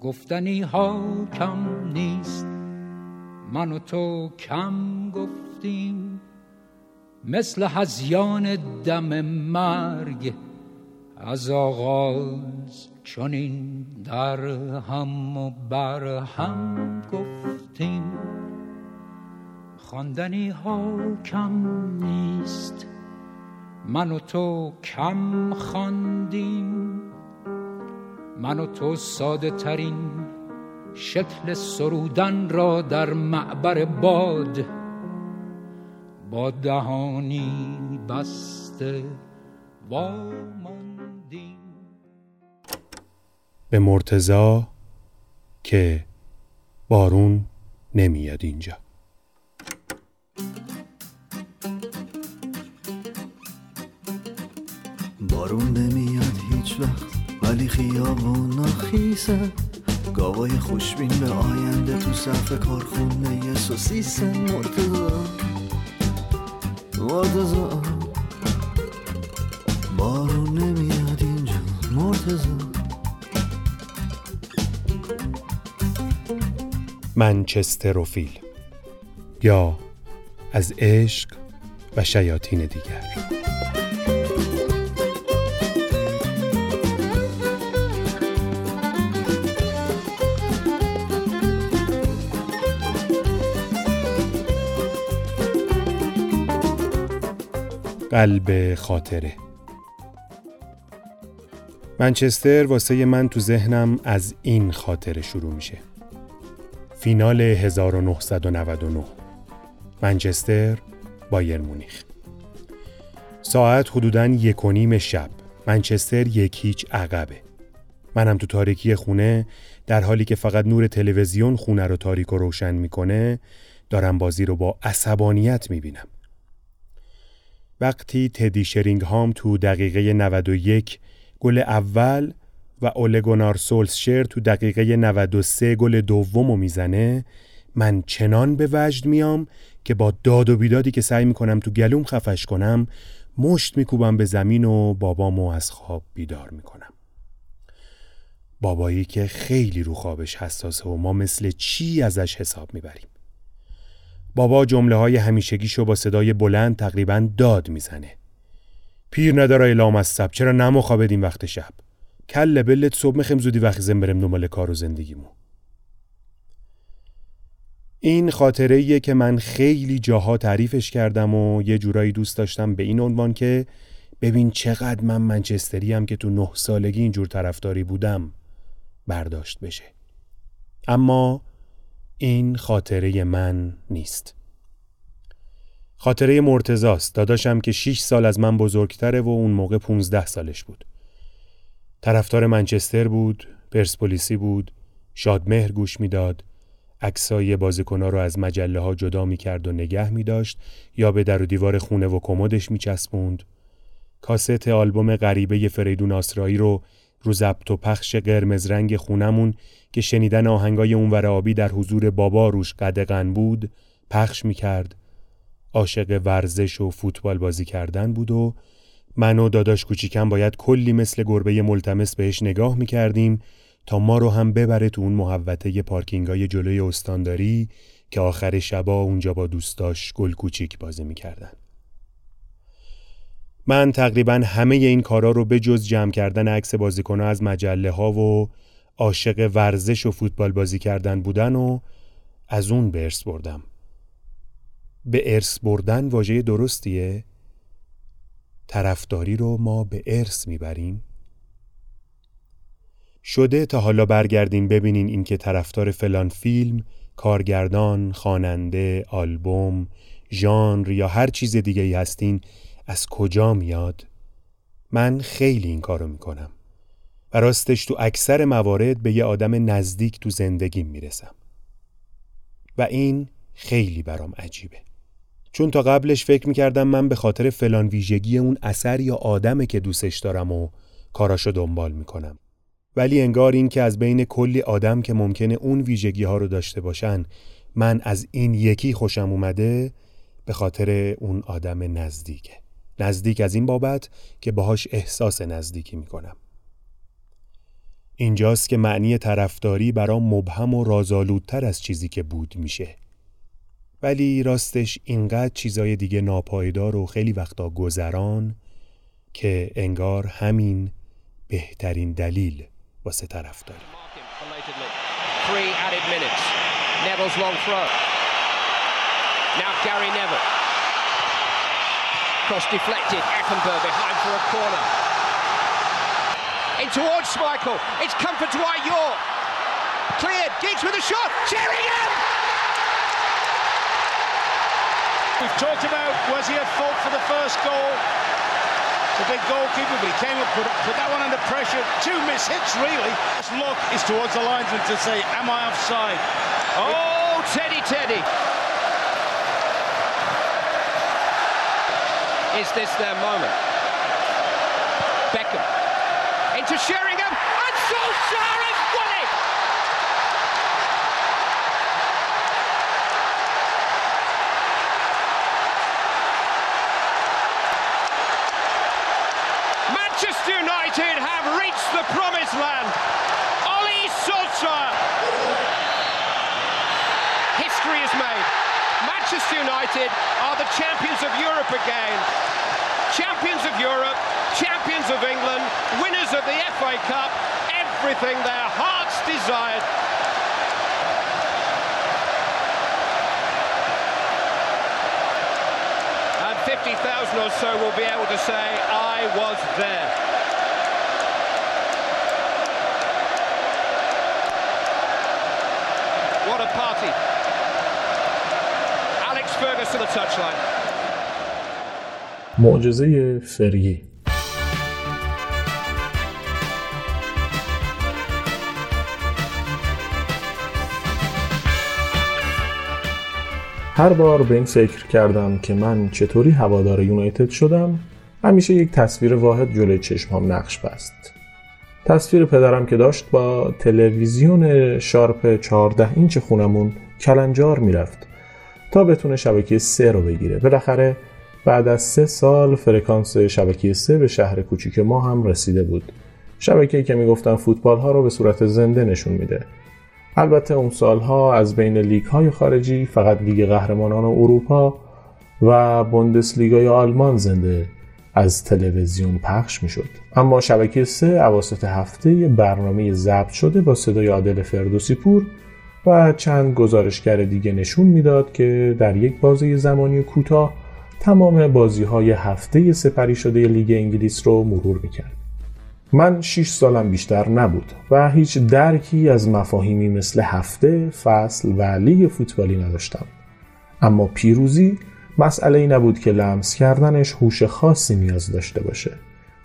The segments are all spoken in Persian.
گفتنی ها کم نیست من و تو کم گفتیم. مثل هزیان دم مرگ از آغاز چنین در هم و بر هم گفتیم. خواندنی ها کم نیست من و تو کم خواندیم. من و تو ساده ترین شکل سرودن را در معبر باد. با دهانی بسته واماندیم به مرتزا که بارون نمیاد اینجا. بارون نمیاد هیچ وقت. ولی خیابون خیسه گاوای خوشبین به آینده تو صف کارخونه سوسیسن مرتزا مرتزا بارون نمیاد اینجا مرتزا منچستروفیل یا از عشق و شیاطین دیگر. قلب خاطره. منچستر واسه من تو ذهنم از این خاطره شروع میشه. فینال 1999 منچستر بایر مونیخ. ساعت حدوداً یک و نیم شب. منچستر یک هیچ عقبه. منم تو تاریکی خونه در حالی که فقط نور تلویزیون خونه رو تاریک و روشن می‌کنه دارم بازی رو با عصبانیت می‌بینم. وقتی تدی شرینگ هام تو دقیقه 91 گل اول و اولگونار سولسشر تو دقیقه 93 گل دومو می‌زنه من چنان به وجد میام که با داد و بیدادی که سعی می‌کنم تو گلوم خفش کنم مشت میکوبم به زمین و بابامو از خواب بیدار می‌کنم. بابایی که خیلی رو خوابش حساسه و ما مثل چی ازش حساب می‌بریم؟ بابا جمله های همیشگیشو با صدای بلند تقریبا داد می‌زنه. پیر نداره اعلام از سب چرا نمو خوابدیم وقت شب؟ کل بلت صبح مخیم زودی وقت زن برم دنبال کار و زندگیمو این خاطره که من خیلی جاها تعریفش کردم و یه جورایی دوست داشتم به این عنوان که ببین چقدر من منچستری هم که تو نه سالگی اینجور طرفداری بودم برداشت بشه. اما این خاطره من نیست. خاطره مرتزاست داداشم که 6 سال از من بزرگتره و اون موقع 15 سالش بود. طرفدار منچستر بود، پرسپولیسی بود، شادمهر گوش می‌داد، عکسای بازیکنها رو از مجله ها جدا می کرد و نگه می داشت یا به در و دیوار خونه و کمدش می چسبوند. کاست آلبوم غریبه فریدون آسرایی رو رو ضبط و پخش قرمز رنگ خونمون که شنیدن آهنگای اون آبی در حضور بابا روش قدغن بود پخش می‌کرد عاشق ورزش و فوتبال بازی کردن بود و من و داداش کوچیکم باید کلی مثل گربه ملتمس بهش نگاه می‌کردیم تا ما رو هم ببره تو اون محوطه پارکینگای جلوی استانداری که آخر شبا اونجا با دوستاش گل کوچیک بازی می‌کردن. من تقریبا همه این کارا رو به جز جمع کردن عکس بازیکنها از مجله ها و عاشق ورزش و فوتبال بازی کردن بودن و از اون به بردم. به ارث بردن واژه درستیه؟ طرفداری رو ما به ارث می‌بریم؟ شده تا حالا برگردین ببینین اینکه طرفدار فلان فیلم، کارگردان، خواننده، آلبوم، ژانر یا هر چیز دیگه ای هستین از کجا میاد؟ من خیلی این کارو می‌کنم. و راستش تو اکثر موارد به یه آدم نزدیک تو زندگیم می‌رسم. و این خیلی برام عجیبه. چون تا قبلش فکر می‌کردم من به خاطر فلان ویژگی اون اثر یا آدمه که دوستش دارم و کاراشو دنبال می‌کنم. ولی انگار این که از بین کلی آدم که ممکنه اون ویژگی ها رو داشته باشن من از این یکی خوشم اومده به خاطر اون آدم نزدیکه. نزدیک از این بابت که باهاش احساس نزدیکی می‌کنم. اینجاست که معنی طرفداری برام مبهم و رازآلودتر از چیزی که بود میشه. ولی راستش اینقدر چیزای دیگه ناپایدار و خیلی وقتا گذران که انگار همین بهترین دلیل واسه طرفداری. Now Gary Neville. Cross deflected. Effenberg behind for a corner. In towards Schmeichel. It's comfort to White York. Cleared. Giggs with a shot. Sheringham! We've talked about was he at fault for the first goal? It's a big goalkeeper, but he came up, put, put that one under pressure. Two miss hits, really. This look is towards the linesman to say, am I offside? Oh, Teddy Teddy. Is this their moment? Beckham into Sheringham Manchester United are the champions of Europe again. Champions of Europe, champions of England, winners of the FA Cup, everything their hearts desired. And 50,000 or so will be able to say, I was there. What a party. معجزه فرگی. هر بار به این فکر کردم که من چطوری هوادار یونایتد شدم همیشه یک تصویر واحد جلوی چشمام نقش بست. تصویر پدرم که داشت با تلویزیون شارپ 14 اینچ خونمون کلنجار می‌رفت. تا بتونه شبکه سه رو بگیره. بالاخره بعد از سه سال فرکانس شبکه سه به شهر کوچیک ما هم رسیده بود. شبکه‌ای که می‌گفتن فوتبال ها رو به صورت زنده نشون میده. البته اون سالها از بین لیگ های خارجی فقط لیگ قهرمانان اروپا و بوندسلیگای آلمان زنده از تلویزیون پخش می‌شد. اما شبکه سه اواسط هفته برنامه ضبط شده با صدای عادل فردوسی پور و چند گزارشگر دیگه نشون می‌داد که در یک بازی زمانی کوتاه تمام بازی های هفته سپری شده لیگ انگلیس رو مرور می‌کرد. من 6 سالم بیشتر نبود و هیچ درکی از مفاهیمی مثل هفته، فصل و لیگ فوتبالی نداشتم. اما پیروزی مسئله ای نبود که لمس کردنش هوش خاصی نیاز داشته باشه.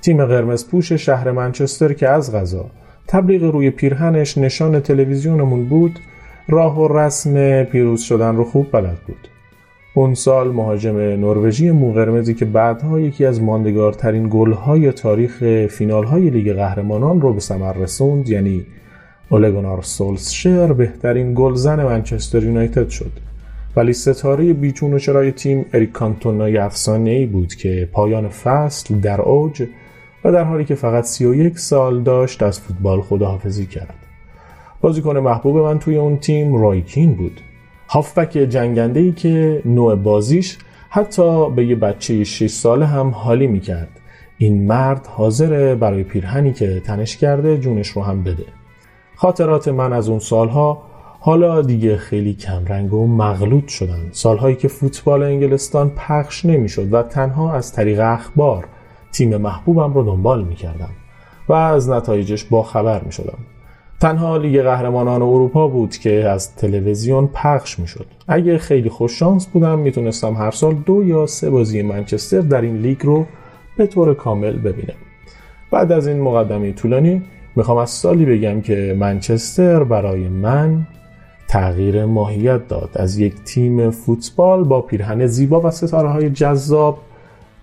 تیم قرمز پوش شهر منچستر که از غذا تبلیغ روی پیرهنش نشان تلویزیونمون بود راه و رسم پیروز شدن رو خوب بلد بود. اون سال مهاجم نروژی موقرمزی که بعدها یکی از ماندگارترین گلهای تاریخ فینالهای لیگ قهرمانان رو به ثمر رسوند یعنی اولگونار سولسشر بهترین گلزن منچستر یونایتد شد ولی ستاره بیچون و چرای تیم اریک کانتونای افسانه ای بود که پایان فصل در اوج و در حالی که فقط 31 سال داشت از فوتبال خداحافظی کرد بازیکن محبوب من توی اون تیم رایکین بود. هافبک جنگنده ای که نوع بازیش حتی به یه بچه 6 ساله هم حالی می‌کرد. این مرد حاضر برای پیرهنی که تنش کرده جونش رو هم بده. خاطرات من از اون سالها حالا دیگه خیلی کمرنگ و مغلوط شدن. سالهایی که فوتبال انگلستان پخش نمی‌شد و تنها از طریق اخبار تیم محبوبم رو دنبال می‌کردم و از نتایجش با خبر می‌شدم. تنها لیگ قهرمانان اروپا بود که از تلویزیون پخش می‌شد. اگه خیلی خوش شانس بودم می‌تونستم هر سال دو یا سه بازی منچستر در این لیگ رو به طور کامل ببینم. بعد از این مقدمه طولانی می‌خوام از سالی بگم که منچستر برای من تغییر ماهیت داد از یک تیم فوتبال با پیرهن زیبا و ستاره های جذاب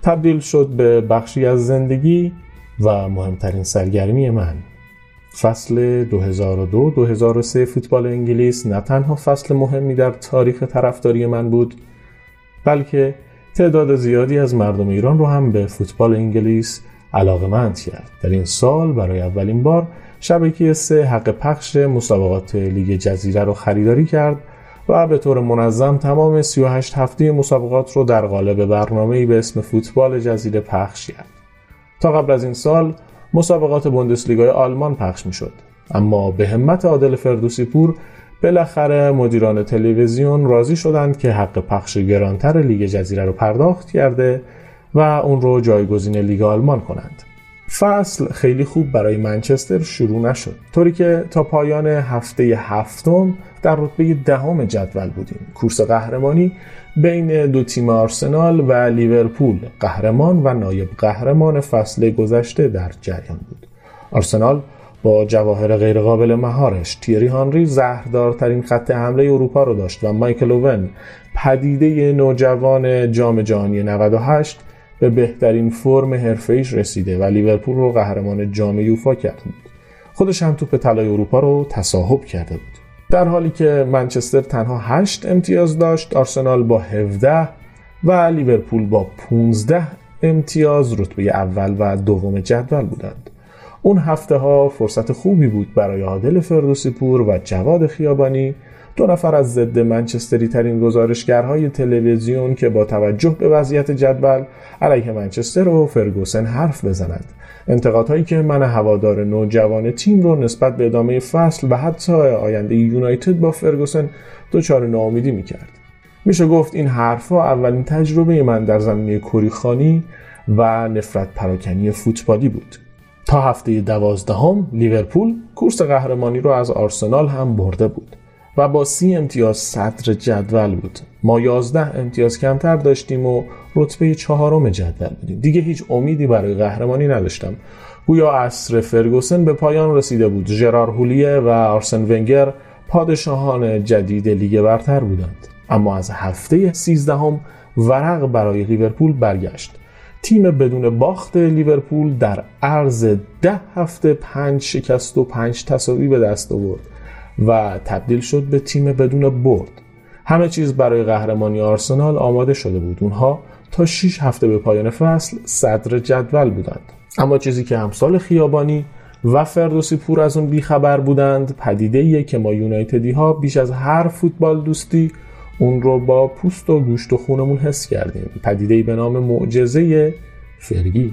تبدیل شد به بخشی از زندگی و مهمترین سرگرمی من فصل 2002-2003 فوتبال انگلیس نه تنها فصل مهمی در تاریخ طرفداری من بود بلکه تعداد زیادی از مردم ایران رو هم به فوتبال انگلیس علاقمند کرد در این سال برای اولین بار شبکه سه حق پخش مسابقات لیگ جزیره رو خریداری کرد و به طور منظم تمام 38 هفته مسابقات رو در قالب برنامه‌ای به اسم فوتبال جزیره پخش کرد. تا قبل از این سال مسابقات بوندسلیگای آلمان پخش می‌شد اما به همت عادل فردوسی پور بالاخره مدیران تلویزیون راضی شدند که حق پخش گرانتر لیگ جزیره رو پرداخت کرده و اون رو جایگزین لیگ آلمان کنند. فصل خیلی خوب برای منچستر شروع نشد. طوری که تا پایان هفته هفتم در رتبه دهم جدول بودیم. کورس قهرمانی بین دو تیم آرسنال و لیورپول قهرمان و نایب قهرمان فصل گذشته در جریان بود. آرسنال با جواهر غیرقابل مهارش تیری هانری زهردارترین خط حمله اروپا رو داشت و مایکل اوون پدیده نوجوان جام جهانی 98 به بهترین فرم حرفه‌ایش رسیده و لیورپول رو قهرمان جام یوفا کرده بود. خودش هم توپ طلای اروپا رو تصاحب کرده بود. در حالی که منچستر تنها 8 امتیاز داشت، آرسنال با 17 و لیورپول با 15 امتیاز رتبه اول و دوم جدول بودند. اون هفته ها فرصت خوبی بود برای عادل فردوسی پور و جواد خیابانی دو نفر از ضد منچستری ترین گزارشگرهای تلویزیون که با توجه به وضعیت جدول علیه منچستر و فرگوسن حرف بزنند. انتقادهایی که من هوادار نوجوان تیم رو نسبت به ادامه فصل و حتی آینده یونایتد با فرگوسن دچار ناامیدی می‌کرد. میشه گفت این حرفها اولین تجربه من در زمینه کوریخانی و نفرت پراکنی فوتبالی بود. تا هفته دوازدهم لیورپول کورس قهرمانی رو از آرسنال هم برده بود. و با سی امتیاز صدر جدول بود. ما یازده امتیاز کمتر داشتیم و رتبه چهارم جدول بودیم. دیگه هیچ امیدی برای قهرمانی نداشتم. گویا عصر فرگوسن به پایان رسیده بود. ژرار هولیه و آرسن ونگر پادشاهان جدید لیگ برتر بودند. اما از هفته سیزدهم ورق برای لیورپول برگشت. تیم بدون باخت لیورپول در عرض ده هفته پنج شکست و پنج تساوی به دست آورد. و تبدیل شد به تیم بدون برد. همه چیز برای قهرمانی آرسنال آماده شده بود. اونها تا 6 هفته به پایان فصل صدر جدول بودند. اما چیزی که امسال خیابانی و فردوسی پور از اون بیخبر بودند پدیده که ما یونایتدی ها بیش از هر فوتبال دوستی اون رو با پوست و گوشت و خونمون حس کردیم. پدیده به نام معجزه فرگی.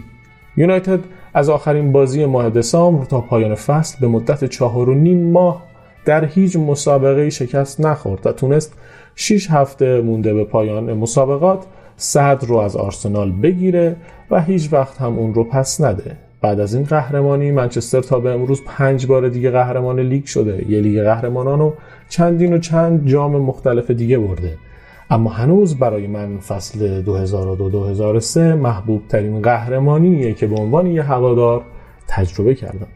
یونایتد از آخرین بازی ماه دسامبر تا پایان فصل به مدت چهار و نیم ماه در هیچ مسابقه شکست نخورد و تونست 6 هفته مونده به پایان مسابقات صدر رو از آرسنال بگیره و هیچ وقت هم اون رو پس نده. بعد از این قهرمانی منچستر تا به امروز پنج بار دیگه قهرمان لیگ شده. یه لیگ قهرمانان و چندین و چند جام مختلف دیگه برده. اما هنوز برای من فصل 2002-2003 محبوب ترین قهرمانیه که به عنوان یه هوادار تجربه کردم.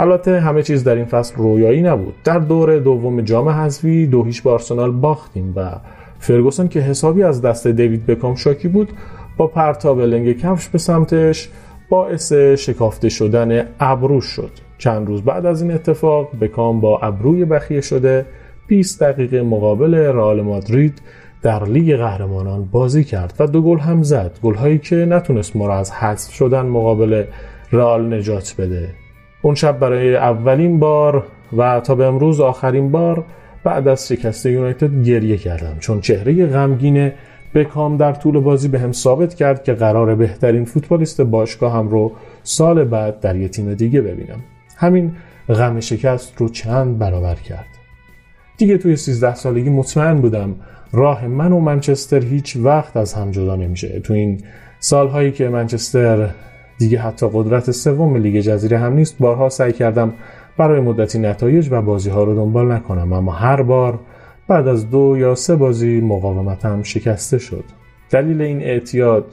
البته همه چیز در این فصل رویایی نبود. در دور دوم جام حذفی دو هیچ به آرسنال باختیم و فرگوسن که حسابی از دست دیوید بکام شاکی بود با پرتاب لنگ کفش به سمتش باعث شکافته شدن ابرو شد. چند روز بعد از این اتفاق بکام با ابروی بخیه شده 20 دقیقه مقابل رئال مادرید در لیگ قهرمانان بازی کرد و دو گل هم زد. گلهایی که نتونست ما را از حذف شدن مقابل رئال نجات بده. اون شب برای اولین بار و تا به امروز آخرین بار بعد از شکست یونایتد گریه کردم. چون چهره غمگین بکام در طول بازی به هم ثابت کرد که قرار بهترین فوتبالیست باشگاه هم رو سال بعد در یه تیم دیگه ببینم. همین غم شکست رو چند برابر کرد. دیگه توی 13 سالگی مطمئن بودم راه من و منچستر هیچ وقت از هم جدا نمیشه. تو این سالهایی که منچستر دیگه حتی قدرت سوم لیگ جزیره هم نیست. بارها سعی کردم برای مدتی نتایج و بازی ها رو دنبال نکنم اما هر بار بعد از دو یا سه بازی مقاومتم شکسته شد. دلیل این اعتیاد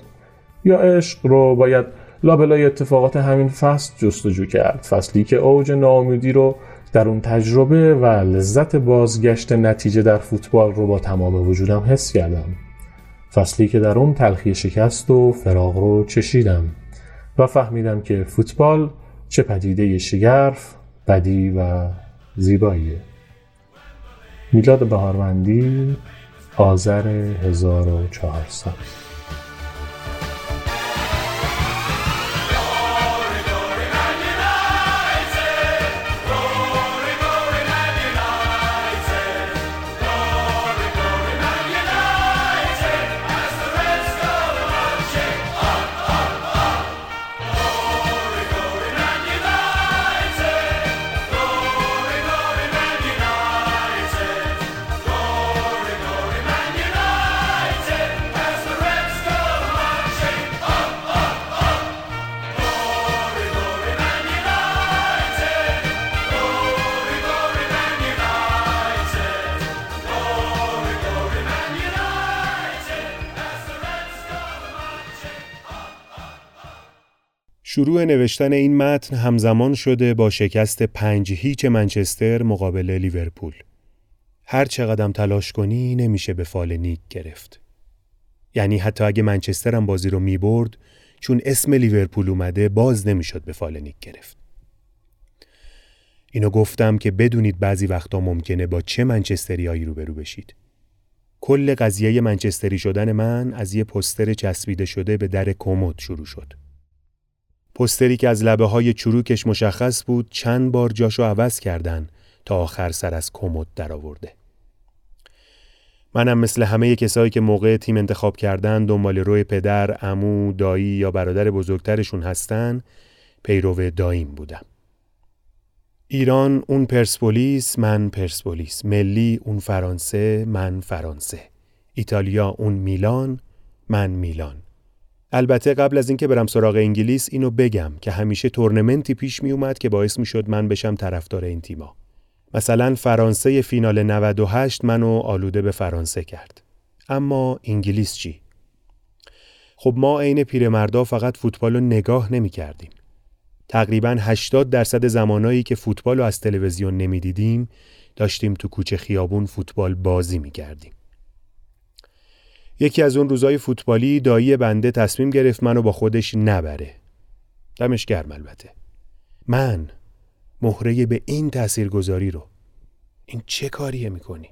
یا عشق رو باید لابلای اتفاقات همین فصل جستجو کرد. فصلی که اوج ناامیدی رو در اون تجربه و لذت بازگشت نتیجه در فوتبال رو با تمام وجودم حس کردم. فصلی که در اون تلخی شکست و فراغ رو چشیدم. و فهمیدم که فوتبال چه پدیده شگرف بدی و زیباییه. میلاد بهاروندی آذر 1400 شروع نوشتن این متن همزمان شده با شکست پنج هیچ منچستر مقابل لیورپول. هر چقدر تلاش کنی نمیشه به فال نیک گرفت. یعنی حتی اگه منچستر هم بازی رو می‌برد چون اسم لیورپول اومده باز نمی‌شد به فال نیک گرفت. اینو گفتم که بدونید بعضی وقتا ممکنه با چه منچستریایی روبرو بشید. کل قضیه منچستری شدن من از یه پستر چسبیده شده به در کمد شروع شد. پستری که از لبه های چروکش مشخص بود چند بار جاشو عوض کردن تا آخر سر از کمد درآورده. منم مثل همه کسایی که موقع تیم انتخاب کردن دنبال روی پدر، عمو، دایی یا برادر بزرگترشون هستن پیرو داییم بودم. ایران اون پرسپولیس من پرسپولیس ملی اون فرانسه من فرانسه ایتالیا اون میلان من میلان البته قبل از اینکه برم سراغ انگلیس اینو بگم که همیشه تورنمنتی پیش می اومد که باعث می شد من بشم طرفدار این تیما. مثلا فرانسه فینال 98 منو آلوده به فرانسه کرد. اما انگلیس چی؟ خب ما عین پیرمردا فقط فوتبال رو نگاه نمی کردیم تقریبا 80 درصد زمانایی که فوتبال رو از تلویزیون نمی‌دیدیم داشتیم تو کوچه خیابون فوتبال بازی می‌کردیم. یکی از اون روزای فوتبالی دایی بنده تصمیم گرفت منو با خودش نبره. دمش گرم البته. من مهره به این تاثیرگذاری رو این چه کاریه می‌کنی؟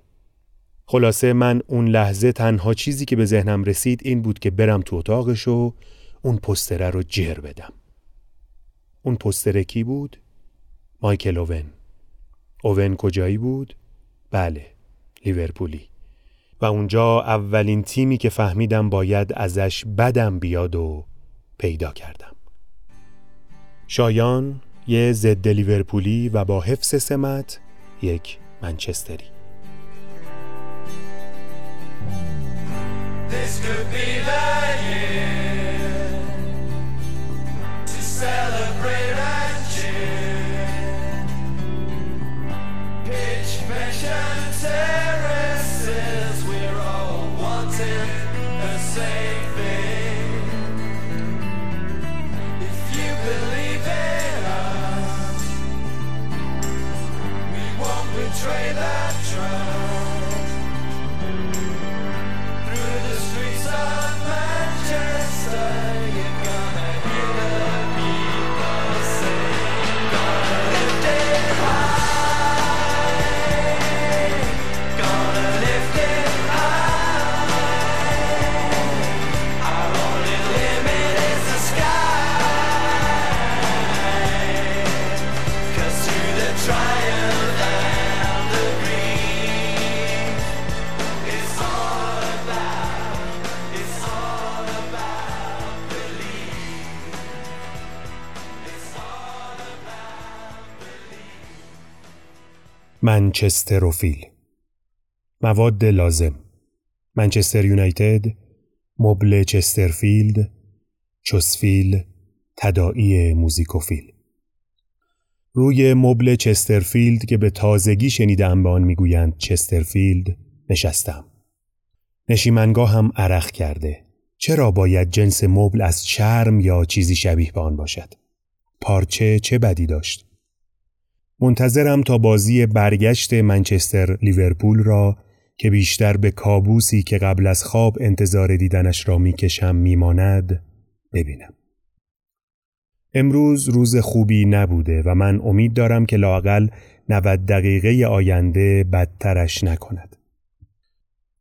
خلاصه من اون لحظه تنها چیزی که به ذهنم رسید این بود که برم تو اتاقش و اون پستره رو جر بدم. اون پستر کی بود؟ مایکل اوون. اوون کجایی بود؟ بله، لیورپولی. و اونجا اولین تیمی که فهمیدم باید ازش بدم بیاد و پیدا کردم. شایان یه ضد لیورپولی و با حفظ سمت یک منچستری. This could be منچستروفیل مواد لازم. منچستر یونایتد مبل چسترفیلد چسفیل تداعی موزیکوفیل روی مبل چسترفیلد که به تازگی شنیدم به آن می‌گویند چسترفیلد نشستم. نشیمنگاه هم عرق کرده. چرا باید جنس مبل از چرم یا چیزی شبیه به آن باشد؟ پارچه چه بدی داشت؟ منتظرم تا بازی برگشت منچستر لیورپول را که بیشتر به کابوسی که قبل از خواب انتظار دیدنش را می‌کشم میماند ببینم. امروز روز خوبی نبوده و من امید دارم که لاقل 90 دقیقه آینده بدترش نکند.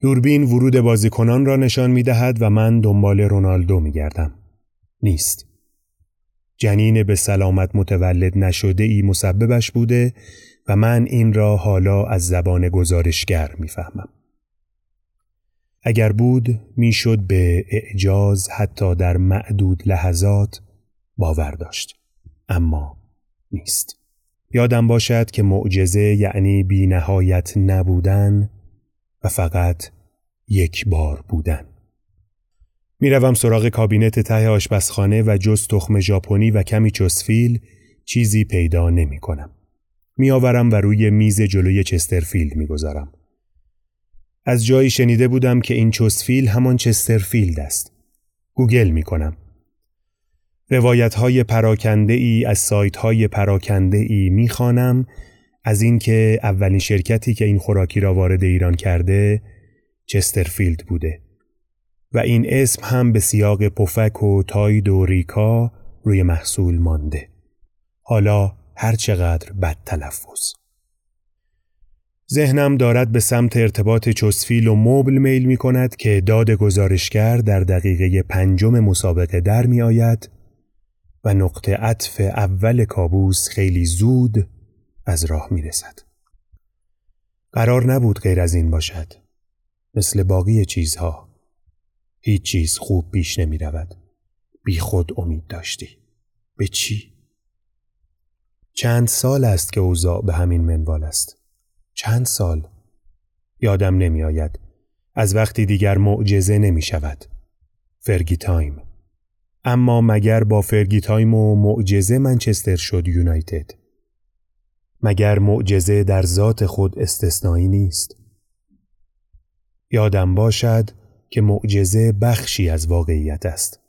دوربین ورود بازیکنان را نشان می دهد و من دنبال رونالدو می گردم. نیست. جنین به سلامت متولد نشده ای مسببش بوده و من این را حالا از زبان گزارشگر می‌فهمم. اگر بود می‌شد به اعجاز حتی در معدود لحظات باور داشت. اما نیست. یادم باشد که معجزه یعنی بی نهایت نبودن و فقط یک بار بودن. می‌روم سراغ کابینت ته آشپزخانه و جز تخم ژاپنی و کمی چسفیل چیزی پیدا نمی کنم. میآورم و روی میز جلوی چسترفیلد می‌گذارم. از جایی شنیده بودم که این چسفیل همان چسترفیلد است. گوگل می کنم. روایت های پراکنده ای از سایت های پراکنده ای می خوانم از اینکه اولین شرکتی که این خوراکی را وارد ایران کرده چسترفیلد بوده و این اسم هم به سیاق پفک و تاید و ریکا روی محصول مانده. حالا هر چقدر بد تلفظ. ذهنم دارد به سمت ارتباط چسفیل و مبل میل می کند که داد گزارشگر در دقیقه پنجم مسابقه در می آید و نقطه عطف اول کابوس خیلی زود از راه می رسد. قرار نبود غیر از این باشد. مثل باقی چیزها. هیچ چیز خوب پیش نمی رود. بی خود امید داشتی. به چی؟ چند سال است که اوضاع به همین منوال است. چند سال؟ یادم نمی آید. از وقتی دیگر معجزه نمی شود. Fergie time. اما مگر با Fergie time و معجزه منچستر شد یونایتد؟ مگر معجزه در ذات خود استثنایی نیست؟ یادم باشد که معجزه بخشی از واقعیت است.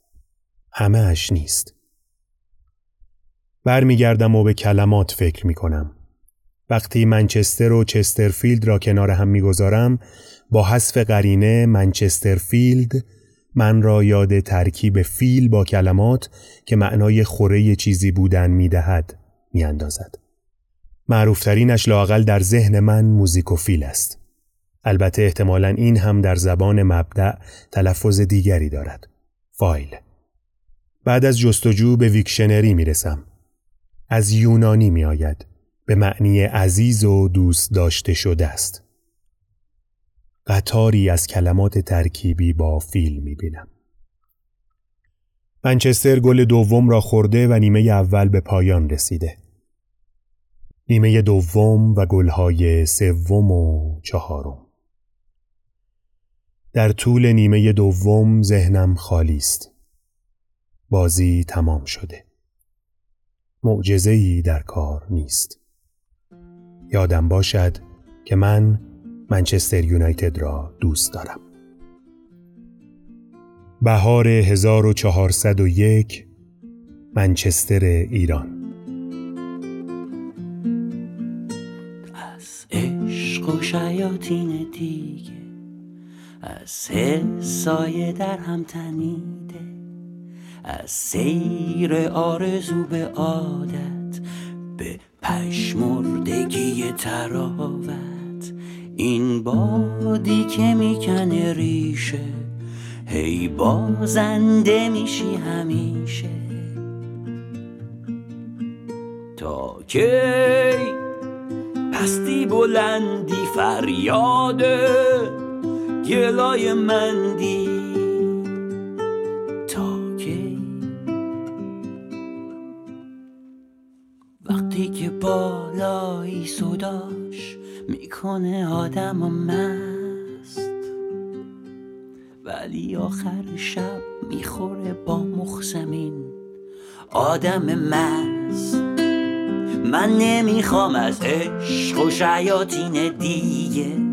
همه اش نیست. برمیگردم و به کلمات فکر می کنم. وقتی منچستر و چسترفیلد را کنار هم می‌گذارم با حذف قرینه منچسترفیلد من را یاد ترکیب فیل با کلمات که معنای خوره چیزی بودن می‌دهد میاندازد. معروفترینش لاقل در ذهن من موزیکوفیل است. البته احتمالا این هم در زبان مبدع تلفظ دیگری دارد. phile. بعد از جستجو به Wiktionary می‌رسم. از یونانی می آید. به معنی عزیز و دوست داشته شده است. قطاری از کلمات ترکیبی با فیل می بینم. منچستر گل دوم را خورده و نیمه اول به پایان رسیده. نیمه دوم و گلهای سوم و چهارم. در طول نیمه دوم ذهنم خالی است. بازی تمام شده. معجزه‌ای در کار نیست. یادم باشد که من منچستر یونایتد را دوست دارم. بهار 1401 منچستر ایران از عشق و شیاطین دیگه از حسای در هم تنیده. از سیر آرزو به عادت به پشمردگی تراوت این بادی که می‌کنه ریشه هی بازنده میشی همیشه. تا کی پستی بلندی فریاده گلای مندی تا کی؟ وقتی که بالایی صداش می‌کنه آدم و مست. ولی آخر شب می‌خوره با مخزمین آدم مست. من نمی‌خوام از عشق و شیاطین دیگه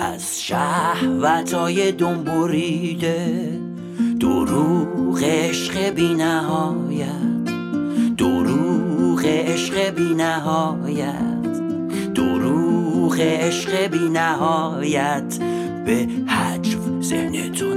از شهوتای دنبوریده دروغ عشق بی نهایت دروغ عشق بی نهایت دروغ عشق بی نهایت به حجو ذهن تو